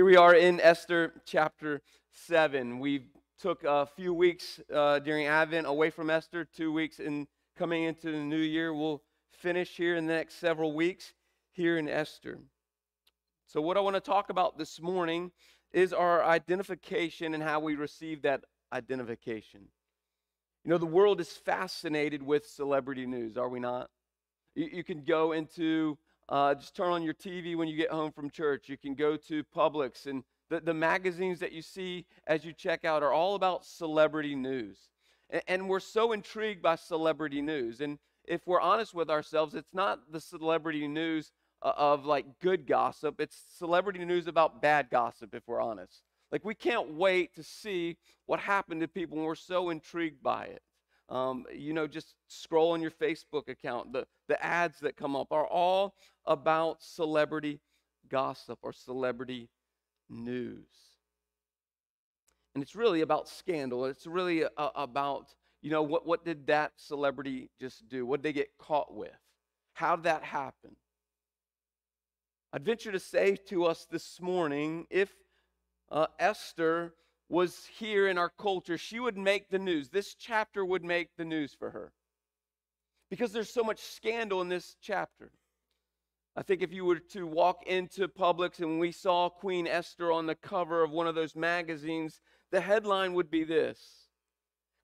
Here we are in Esther chapter 7. We took a few weeks uh, during Advent away from Esther, two weeks in coming into the new year. We'll finish here in the next several weeks here in Esther. So, what I want to talk about this morning is our identification and how we receive that identification. You know, the world is fascinated with celebrity news, are we not? You, you can go into uh, just turn on your TV when you get home from church. You can go to Publix, and the, the magazines that you see as you check out are all about celebrity news. And, and we're so intrigued by celebrity news. And if we're honest with ourselves, it's not the celebrity news uh, of like good gossip, it's celebrity news about bad gossip, if we're honest. Like, we can't wait to see what happened to people, and we're so intrigued by it. Um, you know, just scroll on your Facebook account. The, the ads that come up are all about celebrity gossip or celebrity news. And it's really about scandal. It's really a, about, you know, what, what did that celebrity just do? What did they get caught with? How did that happen? I'd venture to say to us this morning if uh, Esther was here in our culture, she would make the news. This chapter would make the news for her. Because there's so much scandal in this chapter. I think if you were to walk into Publix and we saw Queen Esther on the cover of one of those magazines, the headline would be this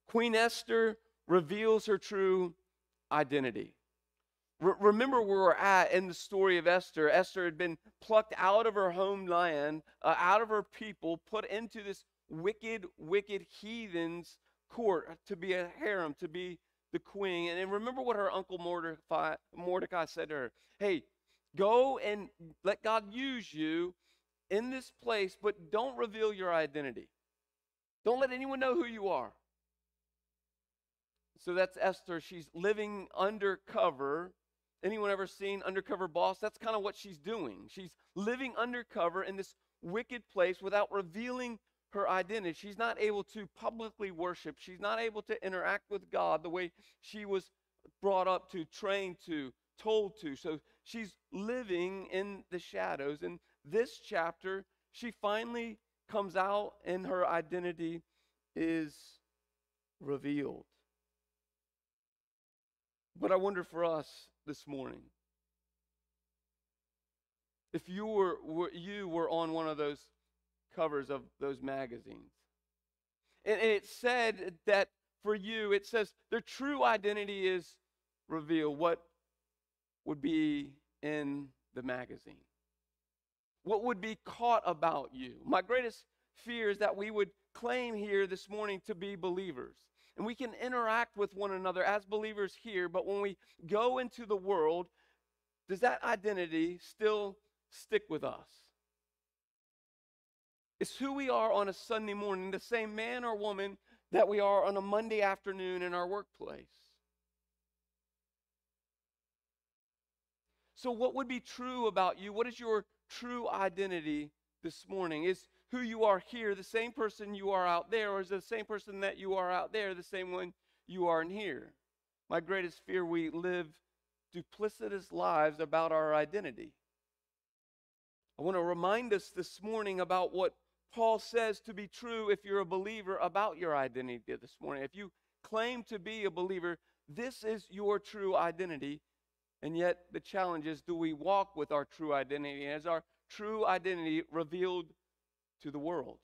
Queen Esther reveals her true identity. remember where we're at in the story of Esther. Esther had been plucked out of her homeland, uh, out of her people, put into this wicked, wicked heathens' court to be a harem, to be the queen. And, remember what her uncle Mordecai, Mordecai said to her Hey, go and let God use you in this place, but don't reveal your identity. Don't let anyone know who you are. So that's Esther. She's living undercover. Anyone ever seen Undercover Boss? That's kind of what she's doing. She's living undercover in this wicked place without revealing her identity. She's not able to publicly worship. She's not able to interact with God the way she was brought up to, trained to, told to. So she's living in the shadows. In this chapter, she finally comes out and her identity is revealed. But I wonder for us this morning if you were, were you were on one of those covers of those magazines. And, and it said that for you, it says their true identity is revealed. What would be in the magazine? What would be caught about you? My greatest fear is that we would claim here this morning to be believers. And we can interact with one another as believers here, but when we go into the world, does that identity still stick with us? It's who we are on a Sunday morning, the same man or woman that we are on a Monday afternoon in our workplace. So, what would be true about you? What is your true identity this morning? Is who you are here the same person you are out there, or is the same person that you are out there the same one you are in here? My greatest fear we live duplicitous lives about our identity. I want to remind us this morning about what Paul says to be true if you're a believer about your identity this morning. If you claim to be a believer, this is your true identity. And yet, the challenge is do we walk with our true identity? And is our true identity revealed to the world?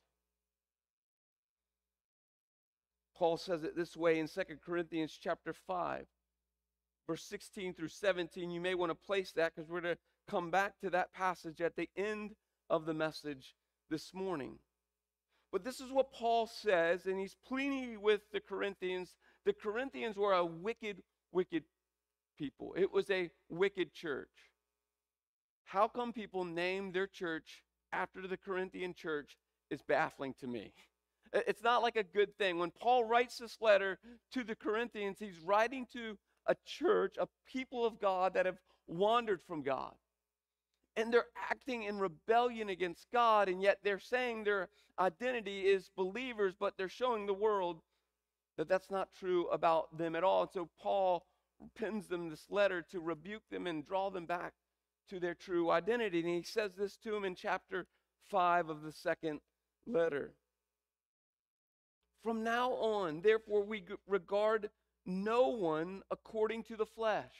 Paul says it this way in 2 Corinthians chapter 5, verse 16 through 17. You may want to place that because we're going to come back to that passage at the end of the message this morning. But this is what Paul says, and he's pleading with the Corinthians. The Corinthians were a wicked, wicked people, it was a wicked church. How come people name their church after the Corinthian church is baffling to me. It's not like a good thing. When Paul writes this letter to the Corinthians, he's writing to a church, a people of God that have wandered from God and they're acting in rebellion against God, and yet they're saying their identity is believers, but they're showing the world that that's not true about them at all. And so Paul pens them this letter to rebuke them and draw them back to their true identity. And he says this to them in chapter 5 of the second letter. From now on, therefore, we regard no one according to the flesh.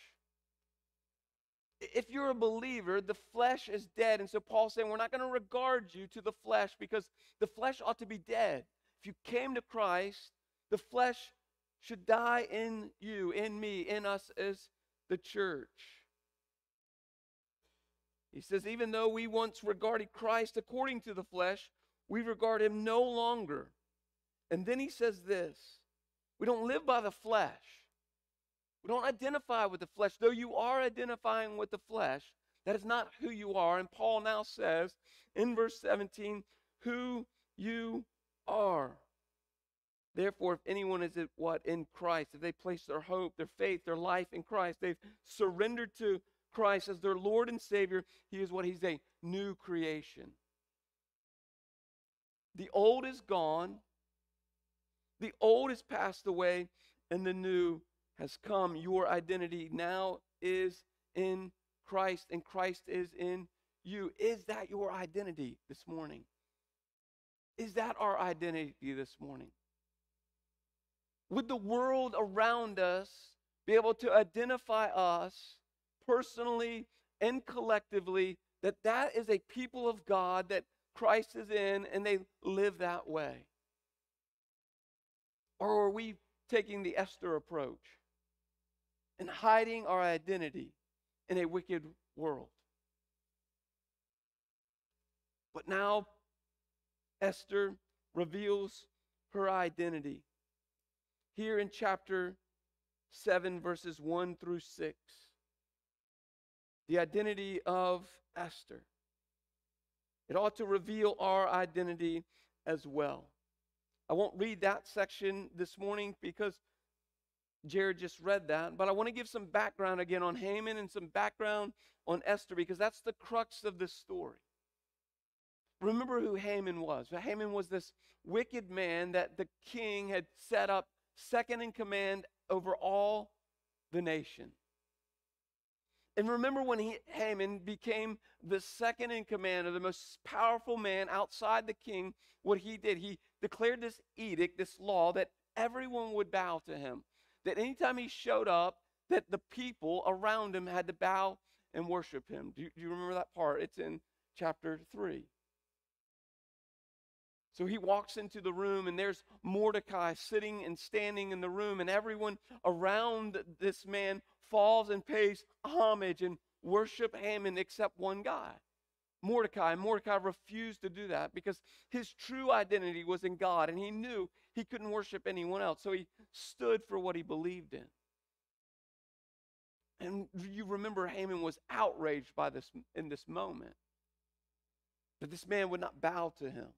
If you're a believer, the flesh is dead. And so Paul's saying, we're not going to regard you to the flesh because the flesh ought to be dead. If you came to Christ, the flesh should die in you, in me, in us as the church. He says, even though we once regarded Christ according to the flesh, we regard him no longer. And then he says this we don't live by the flesh. We don't identify with the flesh. Though you are identifying with the flesh, that is not who you are. And Paul now says in verse 17, who you are. Therefore, if anyone is at what? In Christ, if they place their hope, their faith, their life in Christ, they've surrendered to Christ as their Lord and Savior, He is what He's a new creation. The old is gone, the old has passed away, and the new has come. Your identity now is in Christ, and Christ is in you. Is that your identity this morning? Is that our identity this morning? Would the world around us be able to identify us personally and collectively that that is a people of God that Christ is in and they live that way? Or are we taking the Esther approach and hiding our identity in a wicked world? But now Esther reveals her identity here in chapter 7, verses 1 through 6. The identity of Esther. It ought to reveal our identity as well. I won't read that section this morning because Jared just read that, but I want to give some background again on Haman and some background on Esther because that's the crux of this story. Remember who Haman was. Haman was this wicked man that the king had set up second in command over all the nation. And remember when he, Haman became the second in command of the most powerful man outside the king, what he did, he declared this edict, this law, that everyone would bow to him. That anytime he showed up, that the people around him had to bow and worship him. Do do you remember that part? It's in chapter 3. So he walks into the room, and there's Mordecai sitting and standing in the room, and everyone around this man falls and pays homage and worship Haman except one guy, Mordecai. Mordecai refused to do that because his true identity was in God, and he knew he couldn't worship anyone else. So he stood for what he believed in. And you remember Haman was outraged by this in this moment. That this man would not bow to him.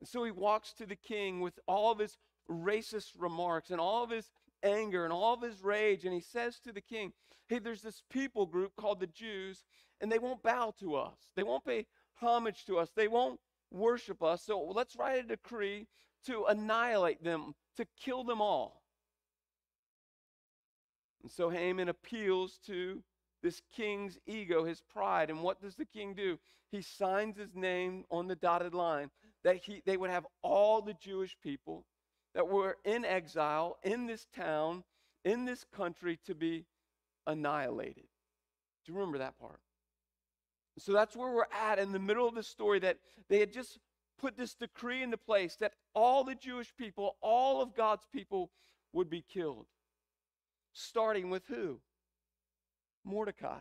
And so he walks to the king with all of his racist remarks and all of his anger and all of his rage. And he says to the king, Hey, there's this people group called the Jews, and they won't bow to us. They won't pay homage to us. They won't worship us. So let's write a decree to annihilate them, to kill them all. And so Haman appeals to this king's ego, his pride. And what does the king do? He signs his name on the dotted line that he, they would have all the Jewish people that were in exile in this town, in this country, to be annihilated. Do you remember that part? So that's where we're at in the middle of the story that they had just put this decree into place that all the Jewish people, all of God's people, would be killed. Starting with who? Mordecai.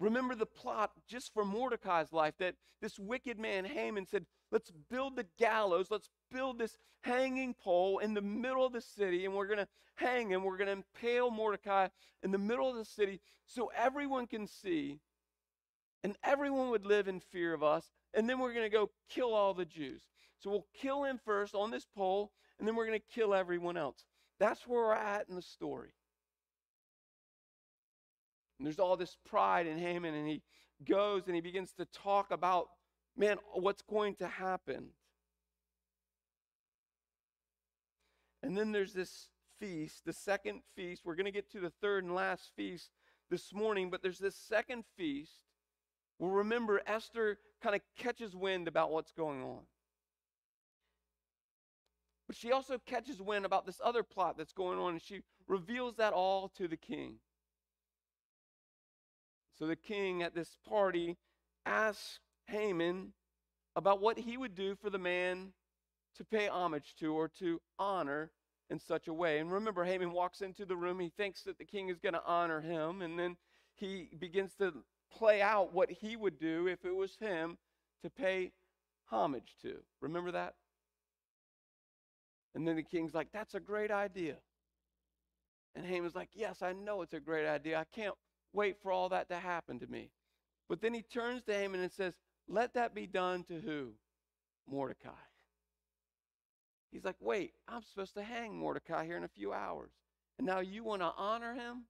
Remember the plot just for Mordecai's life that this wicked man, Haman, said, Let's build the gallows, let's build this hanging pole in the middle of the city, and we're going to hang him. We're going to impale Mordecai in the middle of the city so everyone can see, and everyone would live in fear of us. And then we're going to go kill all the Jews. So we'll kill him first on this pole, and then we're going to kill everyone else. That's where we're at in the story. And there's all this pride in Haman, and he goes and he begins to talk about, man, what's going to happen. And then there's this feast, the second feast. We're going to get to the third and last feast this morning, but there's this second feast. Well, remember, Esther kind of catches wind about what's going on. But she also catches wind about this other plot that's going on, and she reveals that all to the king. So the king at this party asks Haman about what he would do for the man to pay homage to or to honor in such a way. And remember, Haman walks into the room. He thinks that the king is going to honor him. And then he begins to play out what he would do if it was him to pay homage to. Remember that? And then the king's like, That's a great idea. And Haman's like, Yes, I know it's a great idea. I can't wait for all that to happen to me. But then he turns to Haman and says, Let that be done to who? Mordecai. He's like, Wait, I'm supposed to hang Mordecai here in a few hours. And now you want to honor him?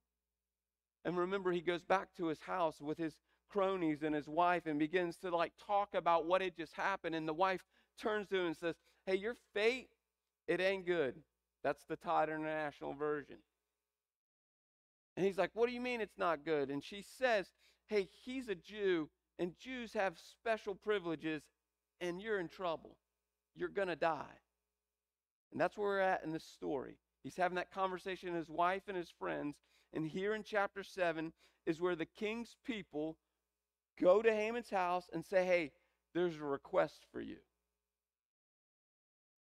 And remember, he goes back to his house with his cronies and his wife and begins to like talk about what had just happened. And the wife turns to him and says, Hey, your fate, it ain't good. That's the Todd International version. And he's like, What do you mean it's not good? And she says, Hey, he's a Jew, and Jews have special privileges, and you're in trouble. You're going to die. And that's where we're at in this story. He's having that conversation with his wife and his friends. And here in chapter 7 is where the king's people go to Haman's house and say, Hey, there's a request for you.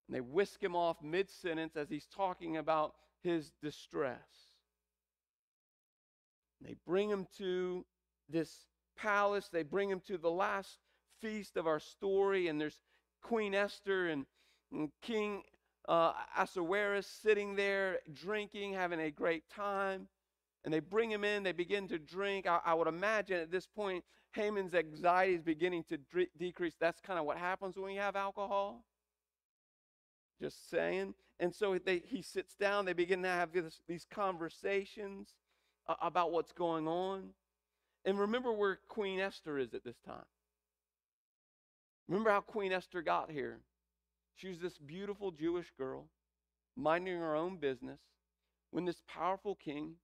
And they whisk him off mid sentence as he's talking about his distress. They bring him to this palace. They bring him to the last feast of our story. And there's Queen Esther and, and King uh, sitting there drinking, having a great time. And they bring him in, they begin to drink. I, I would imagine at this point, Haman's anxiety is beginning to d- decrease. That's kind of what happens when you have alcohol. Just saying. And so they, he sits down, they begin to have this, these conversations about what's going on. And remember where Queen Esther is at this time. Remember how Queen Esther got here. She was this beautiful Jewish girl, minding her own business, when this powerful king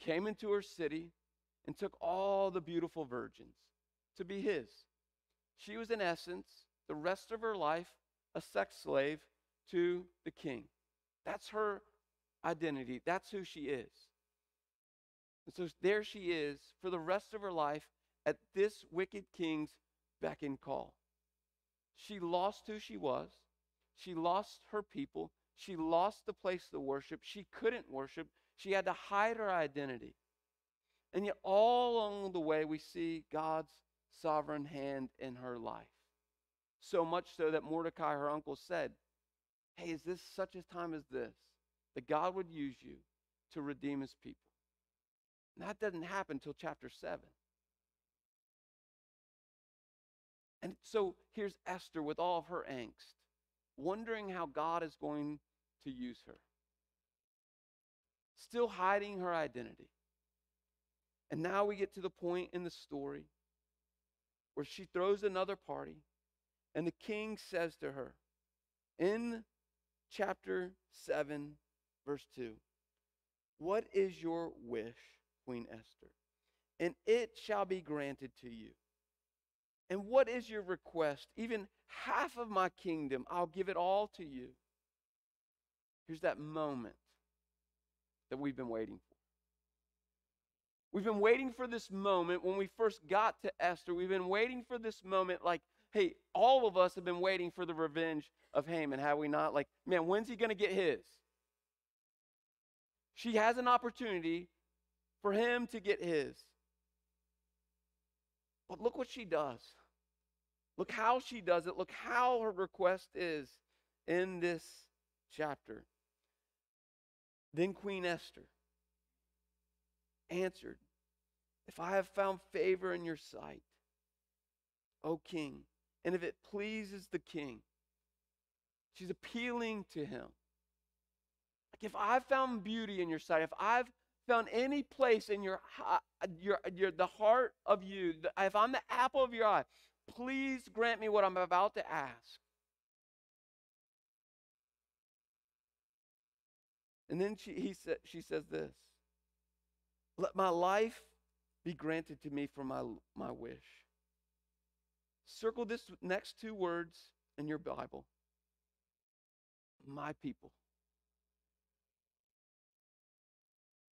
came into her city and took all the beautiful virgins to be his. She was, in essence, the rest of her life, a sex slave to the king. That's her identity. That's who she is. And so there she is for the rest of her life at this wicked king's beck and call. She lost who she was. She lost her people. She lost the place to worship. She couldn't worship. She had to hide her identity. And yet, all along the way, we see God's sovereign hand in her life. So much so that Mordecai, her uncle, said, Hey, is this such a time as this that God would use you to redeem his people? That doesn't happen until chapter 7. And so here's Esther with all of her angst wondering how God is going to use her, still hiding her identity. And now we get to the point in the story where she throws another party, and the king says to her in chapter 7, verse 2 What is your wish, Queen Esther? And it shall be granted to you. And what is your request? Even half of my kingdom, I'll give it all to you. Here's that moment that we've been waiting for. We've been waiting for this moment when we first got to Esther. We've been waiting for this moment like, hey, all of us have been waiting for the revenge of Haman, have we not? Like, man, when's he going to get his? She has an opportunity for him to get his. But look what she does. Look how she does it. Look how her request is in this chapter. Then Queen Esther answered, If I have found favor in your sight, O king, and if it pleases the king, she's appealing to him. Like if I've found beauty in your sight, if I've found any place in your, uh, your, uh, your the heart of you, if I'm the apple of your eye, Please grant me what I'm about to ask. And then she, he sa- she says this Let my life be granted to me for my, my wish. circle this next two words in your Bible my people.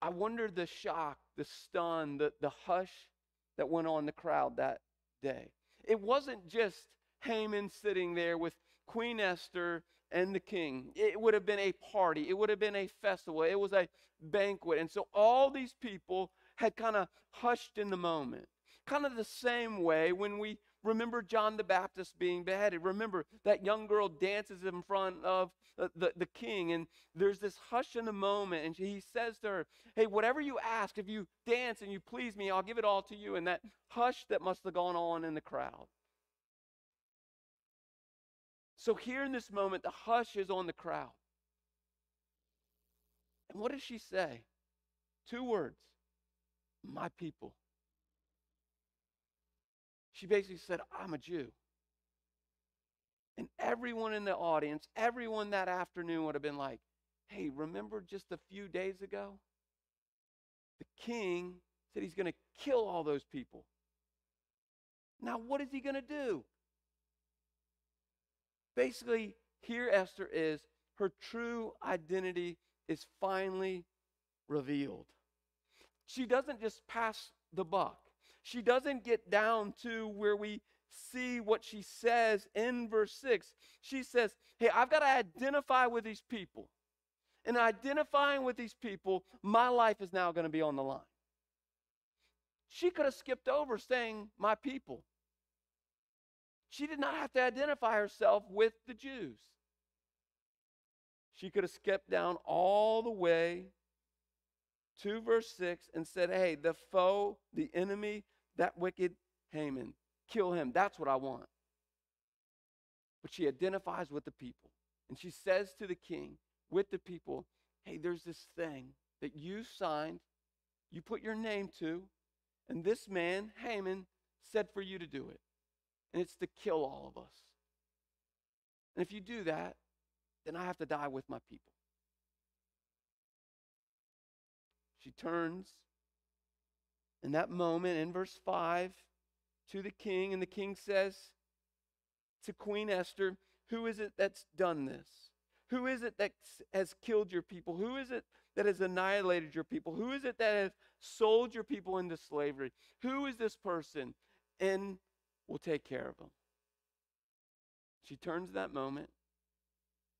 I wonder the shock, the stun, the, the hush that went on the crowd that day. It wasn't just Haman sitting there with Queen Esther and the king. It would have been a party, it would have been a festival, it was a banquet. And so all these people had kind of hushed in the moment. Kind of the same way when we remember John the Baptist being beheaded. Remember that young girl dances in front of the, the, the, king, and there's this hush in the moment, and he says to her, Hey, whatever you ask, if you dance and you please me, I'll give it all to you. And that hush that must have gone on in the crowd. So, here in this moment, the hush is on the crowd. And what does she say? Two words My people. She basically said, I'm a Jew. And everyone in the audience, everyone that afternoon would have been like, hey, remember just a few days ago? The king said he's going to kill all those people. Now, what is he going to do? Basically, here Esther is, her true identity is finally revealed. She doesn't just pass the buck. She doesn't get down to where we see what she says in verse 6. She says, Hey, I've got to identify with these people. And identifying with these people, my life is now going to be on the line. She could have skipped over saying, My people. She did not have to identify herself with the Jews. She could have skipped down all the way to verse 6 and said, Hey, the foe, the enemy, that wicked Haman, kill him. That's what I want. But she identifies with the people. And she says to the king, with the people, Hey, there's this thing that you signed, you put your name to, and this man, Haman, said for you to do it and it's to kill all of us. And if you do that, then I have to die with my people. She turns in that moment in verse 5 to the king, and the king says to Queen Esther, Who is it that's done this? Who is it that has killed your people? Who is it that has annihilated your people? Who is it that has sold your people into slavery? Who is this person? And we'll take care of them. She turns that moment.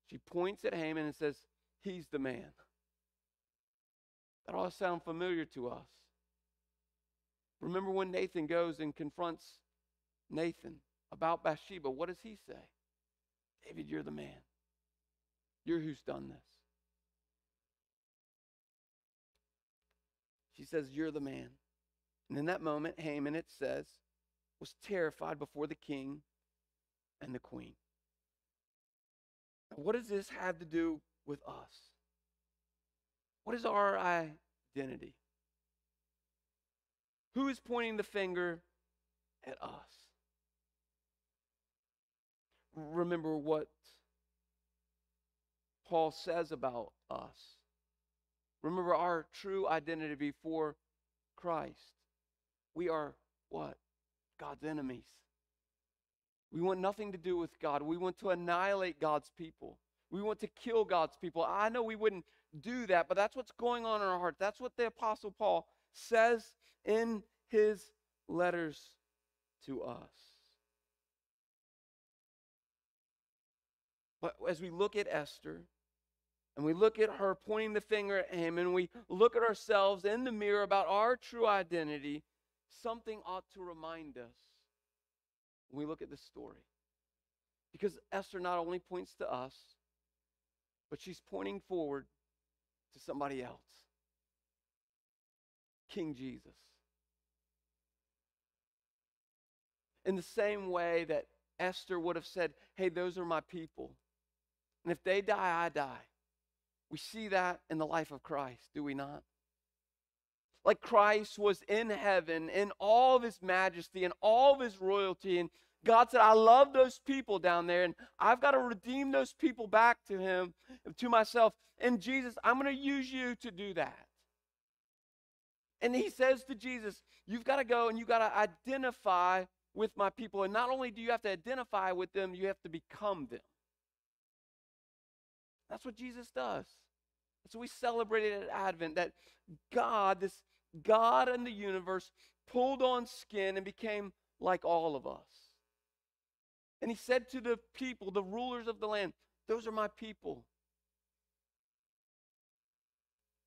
She points at Haman and says, He's the man. That all sound familiar to us. Remember when Nathan goes and confronts Nathan about Bathsheba, what does he say? David, you're the man. You're who's done this. She says, You're the man. And in that moment, Haman, it says, was terrified before the king and the queen. Now, what does this have to do with us? What is our identity? Who is pointing the finger at us? Remember what Paul says about us. Remember our true identity before Christ. We are what? God's enemies. We want nothing to do with God. We want to annihilate God's people. We want to kill God's people. I know we wouldn't do that, but that's what's going on in our hearts. That's what the Apostle Paul says in his letters to us. But as we look at Esther, and we look at her pointing the finger at him, and we look at ourselves in the mirror about our true identity, something ought to remind us when we look at this story. Because Esther not only points to us, but she's pointing forward to somebody else King Jesus. In the same way that Esther would have said, Hey, those are my people. And if they die, I die. We see that in the life of Christ, do we not? like Christ was in heaven in all of his majesty and all of his royalty. And God said, I love those people down there, and I've got to redeem those people back to him, to myself. And Jesus, I'm going to use you to do that. And he says to Jesus, You've got to go and you've got to identify with my people. And not only do you have to identify with them, you have to become them. That's what Jesus does. That's what we celebrated at Advent that God, this God in the universe, pulled on skin and became like all of us. And he said to the people, the rulers of the land, Those are my people.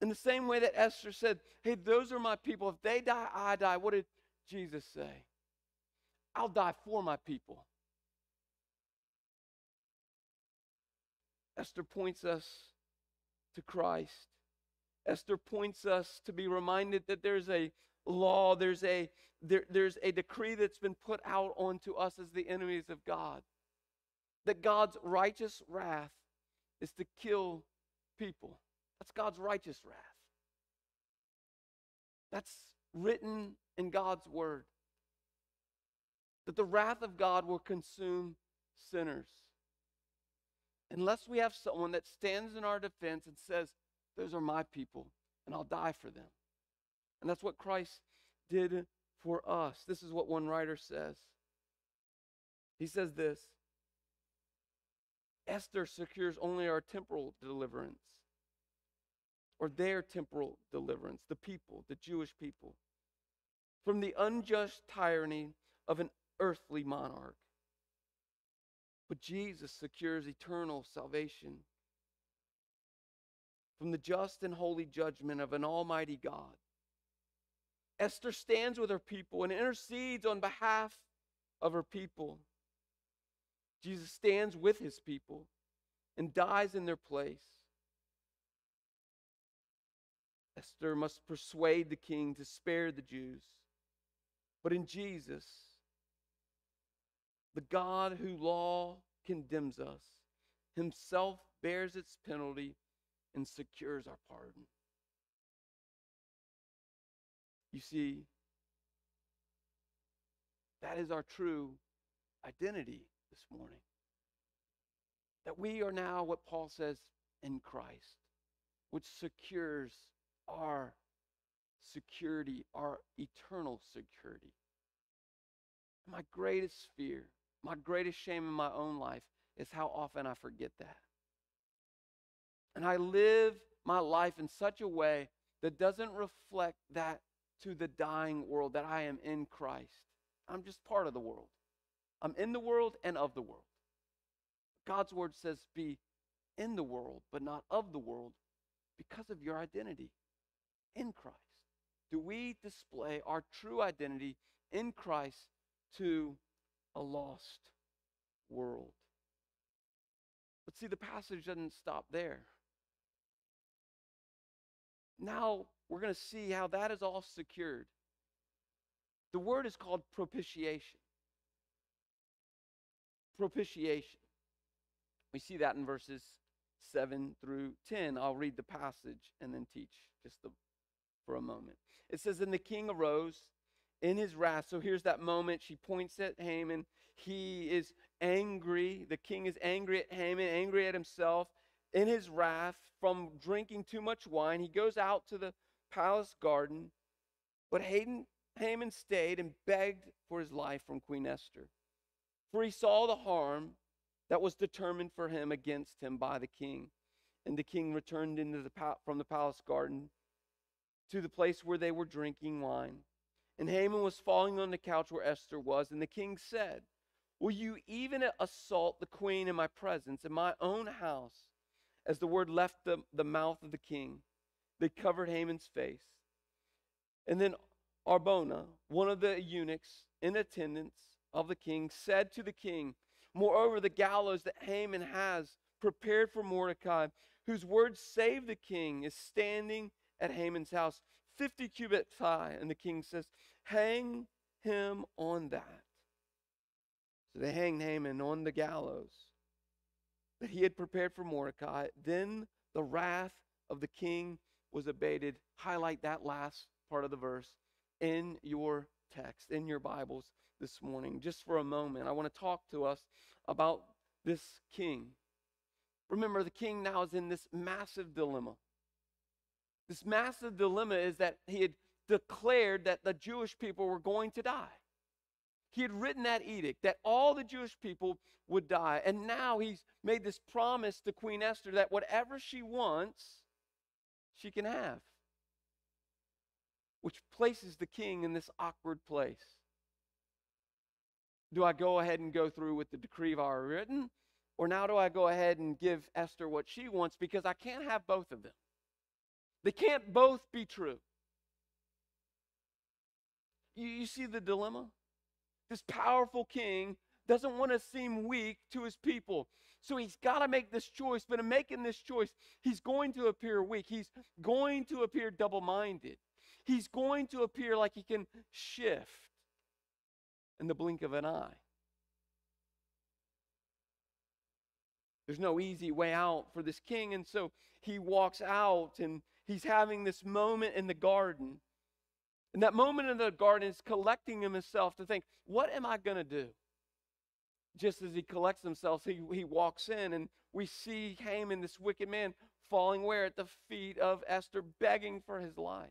In the same way that Esther said, Hey, those are my people. If they die, I die. What did Jesus say? I'll die for my people. Esther points us to Christ. Esther points us to be reminded that there's a law, there's a there, there's a decree that's been put out onto us as the enemies of God. That God's righteous wrath is to kill people. That's God's righteous wrath. That's written in God's word. That the wrath of God will consume sinners. Unless we have someone that stands in our defense and says, Those are my people, and I'll die for them. And that's what Christ did for us. This is what one writer says. He says this Esther secures only our temporal deliverance, or their temporal deliverance, the people, the Jewish people, from the unjust tyranny of an earthly monarch. But Jesus secures eternal salvation from the just and holy judgment of an almighty God. Esther stands with her people and intercedes on behalf of her people. Jesus stands with his people and dies in their place. Esther must persuade the king to spare the Jews. But in Jesus, the God who law condemns us himself bears its penalty and secures our pardon. You see, that is our true identity this morning. That we are now what Paul says in Christ, which secures our security, our eternal security. My greatest fear, my greatest shame in my own life is how often I forget that. And I live my life in such a way that doesn't reflect that to the dying world that I am in Christ. I'm just part of the world. I'm in the world and of the world. God's word says, be in the world, but not of the world because of your identity in Christ. Do we display our true identity in Christ to a lost world? But see, the passage doesn't stop there. Now we're going to see how that is all secured. The word is called propitiation. Propitiation. We see that in verses 7 through 10. I'll read the passage and then teach just the, for a moment. It says, And the king arose in his wrath. So here's that moment. She points at Haman. He is angry. The king is angry at Haman, angry at himself in his wrath from drinking too much wine, he goes out to the palace garden. But Haman, Haman stayed and begged for his life from Queen Esther. For he saw the harm that was determined for him against him by the king. And the king returned into the from the palace garden to the place where they were drinking wine. And Haman was falling on the couch where Esther was. And the king said, Will you even assault the queen in my presence, in my own house? As the word left the, the mouth of the king, they covered Haman's face. And then Harbona, one of the eunuchs in attendance of the king, said to the king, Moreover, the gallows that Haman has prepared for Mordecai, whose word saved the king, is standing at Haman's house, 50 cubits high. And the king says, Hang him on that. So they hanged Haman on the gallows that he had prepared for Mordecai. Then the wrath of the king was abated. Highlight that last part of the verse in your text, in your Bibles this morning, just for a moment. I want to talk to us about this king. Remember, the king now is in this massive dilemma. This massive dilemma is that he had declared that the Jewish people were going to die. He had written that edict that all the Jewish people would die. And now he's made this promise to Queen Esther that whatever she wants, she can have. Which places the king in this awkward place. Do I go ahead and go through with the decree I've already written? Or now do I go ahead and give Esther what she wants? Because I can't have both of them. They can't both be true. You, you see the dilemma? This powerful king doesn't want to seem weak to his people. So he's got to make this choice. But in making this choice, he's going to appear weak. He's going to appear double minded. He's going to appear like he can shift in the blink of an eye. There's no easy way out for this king. And so he walks out and he's having this moment in the garden. And that moment in the garden is collecting himself to think, what am I going to do? Just as he collects himself, he, he walks in and we see Haman, this wicked man, falling where? At the feet of Esther, begging for his life.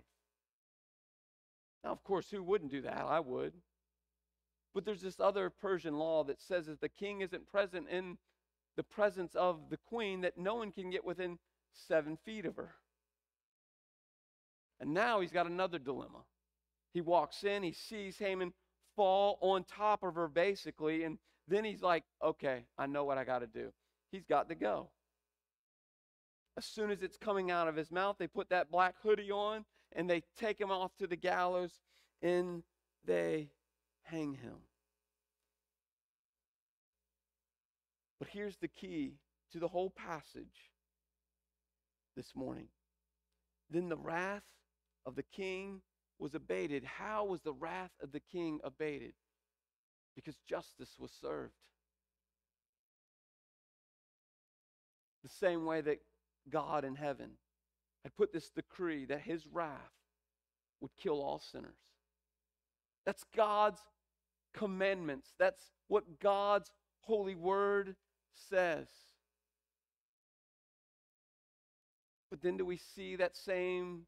Now, of course, who wouldn't do that? I would. But there's this other Persian law that says if the king isn't present in the presence of the queen, that no one can get within seven feet of her. And now he's got another dilemma. He walks in, he sees Haman fall on top of her basically, and then he's like, okay, I know what I got to do. He's got to go. As soon as it's coming out of his mouth, they put that black hoodie on and they take him off to the gallows and they hang him. But here's the key to the whole passage this morning. Then the wrath of the king was abated. How was the wrath of the king abated? Because justice was served. The same way that God in heaven had put this decree that his wrath would kill all sinners. That's God's commandments. That's what God's holy word says. But then do we see that same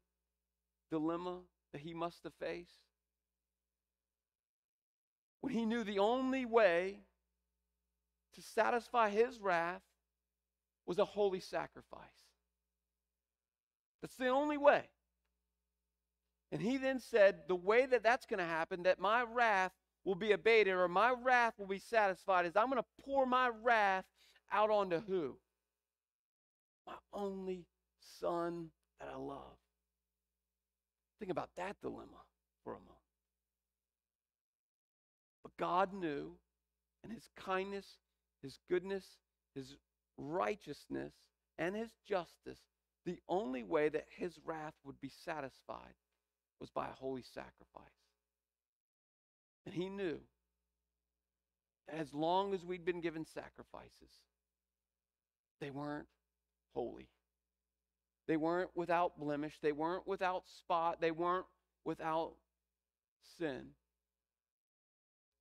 dilemma that he must have faced? When he knew the only way to satisfy his wrath was a holy sacrifice. That's the only way. And he then said, The way that that's going to happen, that my wrath will be abated or my wrath will be satisfied, is I'm going to pour my wrath out onto who? My only son that I love. Think about that dilemma for a moment. But God knew, and His kindness, His goodness, His righteousness, and His justice, the only way that His wrath would be satisfied was by a holy sacrifice. And He knew that as long as we'd been given sacrifices, they weren't holy. They weren't without blemish. They weren't without spot. They weren't without sin.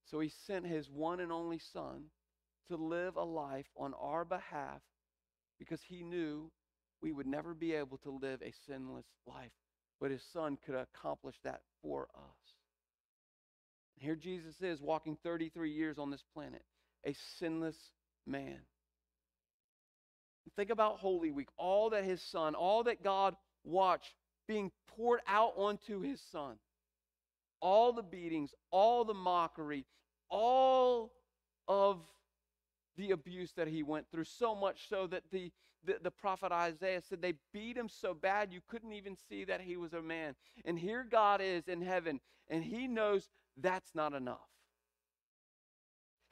So he sent his one and only Son to live a life on our behalf because he knew we would never be able to live a sinless life. But his Son could accomplish that for us. Here Jesus is walking 33 years on this planet, a sinless man. Think about Holy Week, all that his son, all that God watched being poured out onto his son. All the beatings, all the mockery, all of the abuse that he went through, so much so that the, the, the, prophet Isaiah said they beat him so bad you couldn't even see that he was a man. And here God is in heaven, and he knows that's not enough.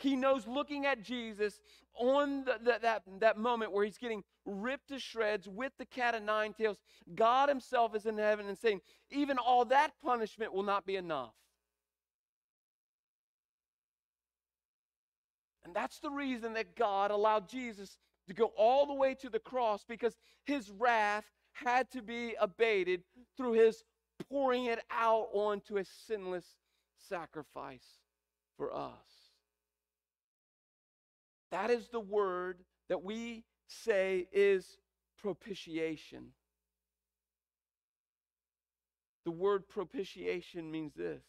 He knows looking at Jesus on the, the, that, that moment where he's getting ripped to shreds with the cat of nine tails, God himself is in heaven and saying, even all that punishment will not be enough. And that's the reason that God allowed Jesus to go all the way to the cross because his wrath had to be abated through his pouring it out onto a sinless sacrifice for us. That is the word that we say is propitiation. The word propitiation means this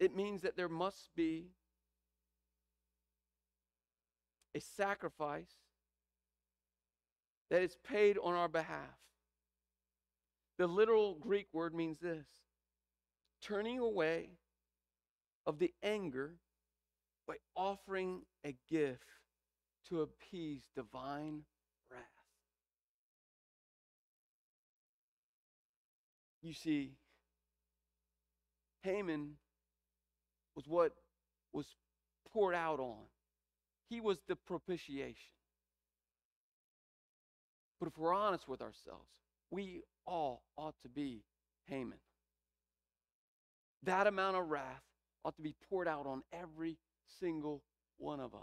It means that there must be a sacrifice that is paid on our behalf. The literal Greek word means this turning away of the anger by offering a gift to appease divine wrath. You see, Haman was what was poured out on. He was the propitiation. But if we're honest with ourselves, we all ought to be Haman. That amount of wrath ought to be poured out on every single one of us.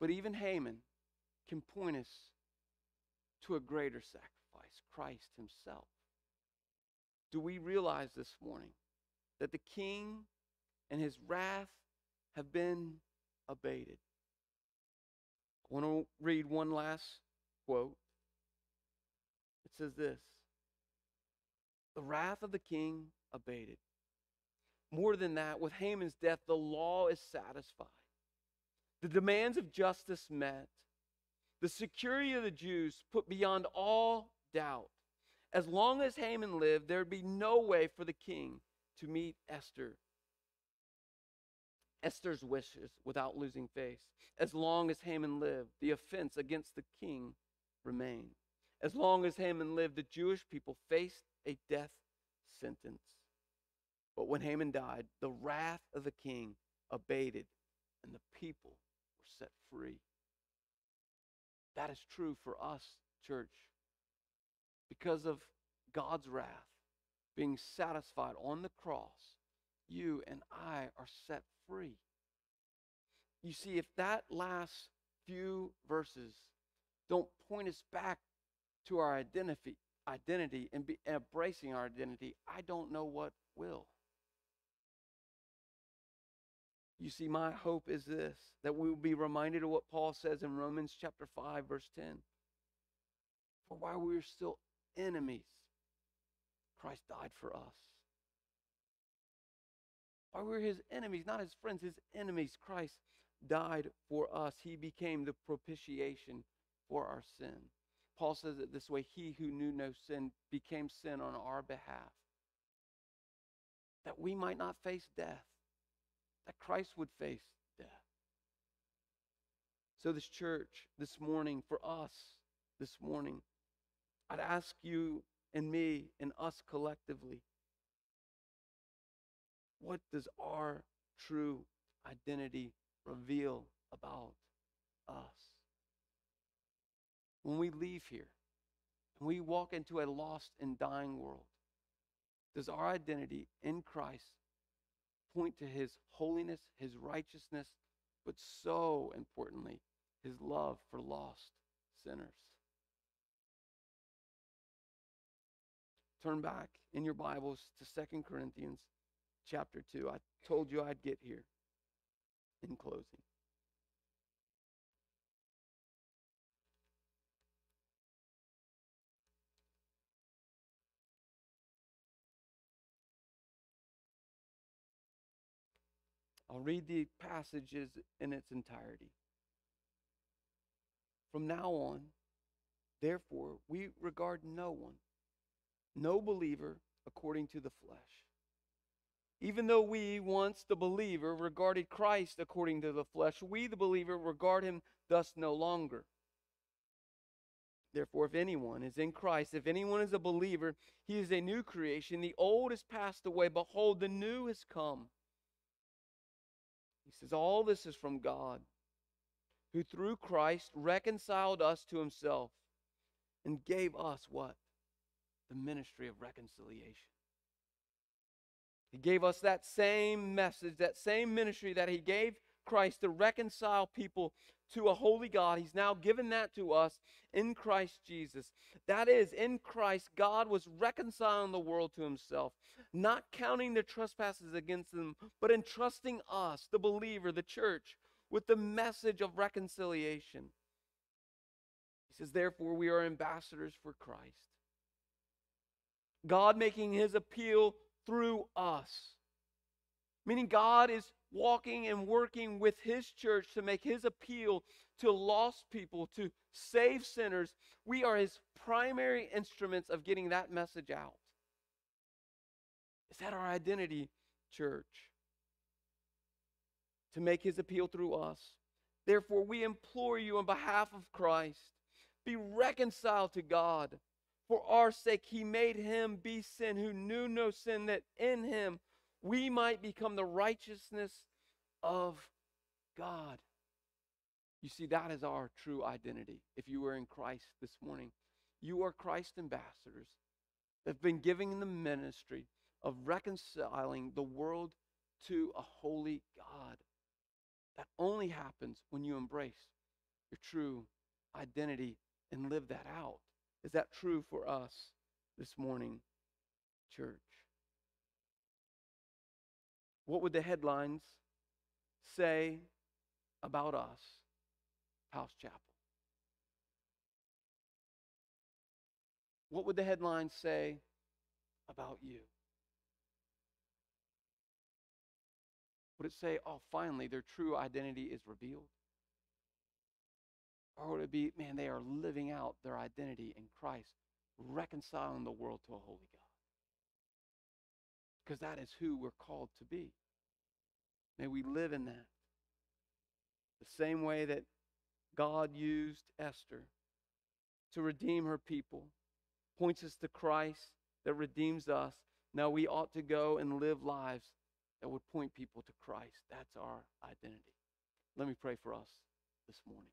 But even Haman can point us to a greater sacrifice, Christ Himself. Do we realize this morning that the king and his wrath have been abated? I want to read one last quote. It says this The wrath of the king abated. More than that, with Haman's death, the law is satisfied. The demands of justice met. The security of the Jews put beyond all doubt. As long as Haman lived, there would be no way for the king to meet Esther. Esther's wishes without losing face. As long as Haman lived, the offense against the king remained. As long as Haman lived, the Jewish people faced a death sentence. But when Haman died, the wrath of the king abated and the people were set free. That is true for us, church. Because of God's wrath being satisfied on the cross, you and I are set free. You see, if that last few verses don't point us back to our identity, identity and be embracing our identity, I don't know what will. You see, my hope is this that we will be reminded of what Paul says in Romans chapter 5, verse 10. For while we were still enemies, Christ died for us. While we were his enemies, not his friends, his enemies, Christ died for us. He became the propitiation for our sin. Paul says it this way He who knew no sin became sin on our behalf, that we might not face death that Christ would face death. So, this church, this morning, for us, this morning, I'd ask you and me and us collectively what does our true identity reveal about us? When we leave here and we walk into a lost and dying world, does our identity in Christ point to his holiness, his righteousness, but so importantly, his love for lost sinners. Turn back in your Bibles to Second Corinthians chapter 2. I told you I'd get here in closing. I'll read the passages in its entirety. From now on, therefore, we regard no one, no believer, according to the flesh. Even though we, once the believer, regarded Christ according to the flesh, we, the believer, regard him thus no longer. Therefore, if anyone is in Christ, if anyone is a believer, he is a new creation. The old has passed away. Behold, the new has come. Says, All this is from God, who through Christ reconciled us to himself and gave us what? The ministry of reconciliation. He gave us that same message, that same ministry that he gave Christ to reconcile people to a holy God. He's now given that to us in Christ Jesus. That is, in Christ, God was reconciling the world to himself, not counting their trespasses against them, but entrusting us, the believer, the church, with the message of reconciliation. He says, therefore, we are ambassadors for Christ. God making his appeal through us. Meaning, God is walking and working with His church to make His appeal to lost people, to save sinners. We are His primary instruments of getting that message out. Is that our identity, church? To make His appeal through us. Therefore, we implore you on behalf of Christ be reconciled to God. For our sake, He made Him be sin who knew no sin, that in Him we might become the righteousness of God. You see, that is our true identity. If you were in Christ this morning, you are Christ ambassadors that have been given the ministry of reconciling the world to a holy God. That only happens when you embrace your true identity and live that out. Is that true for us this morning, church? What would the headlines say about us, House Chapel? What would the headlines say about you? Would it say, oh, finally, their true identity is revealed? Or would it be, man, they are living out their identity in Christ, reconciling the world to a holy God? Because that is who we're called to be. May we live in that. The same way that God used Esther to redeem her people, points us to Christ that redeems us. Now we ought to go and live lives that would point people to Christ. That's our identity. Let me pray for us this morning.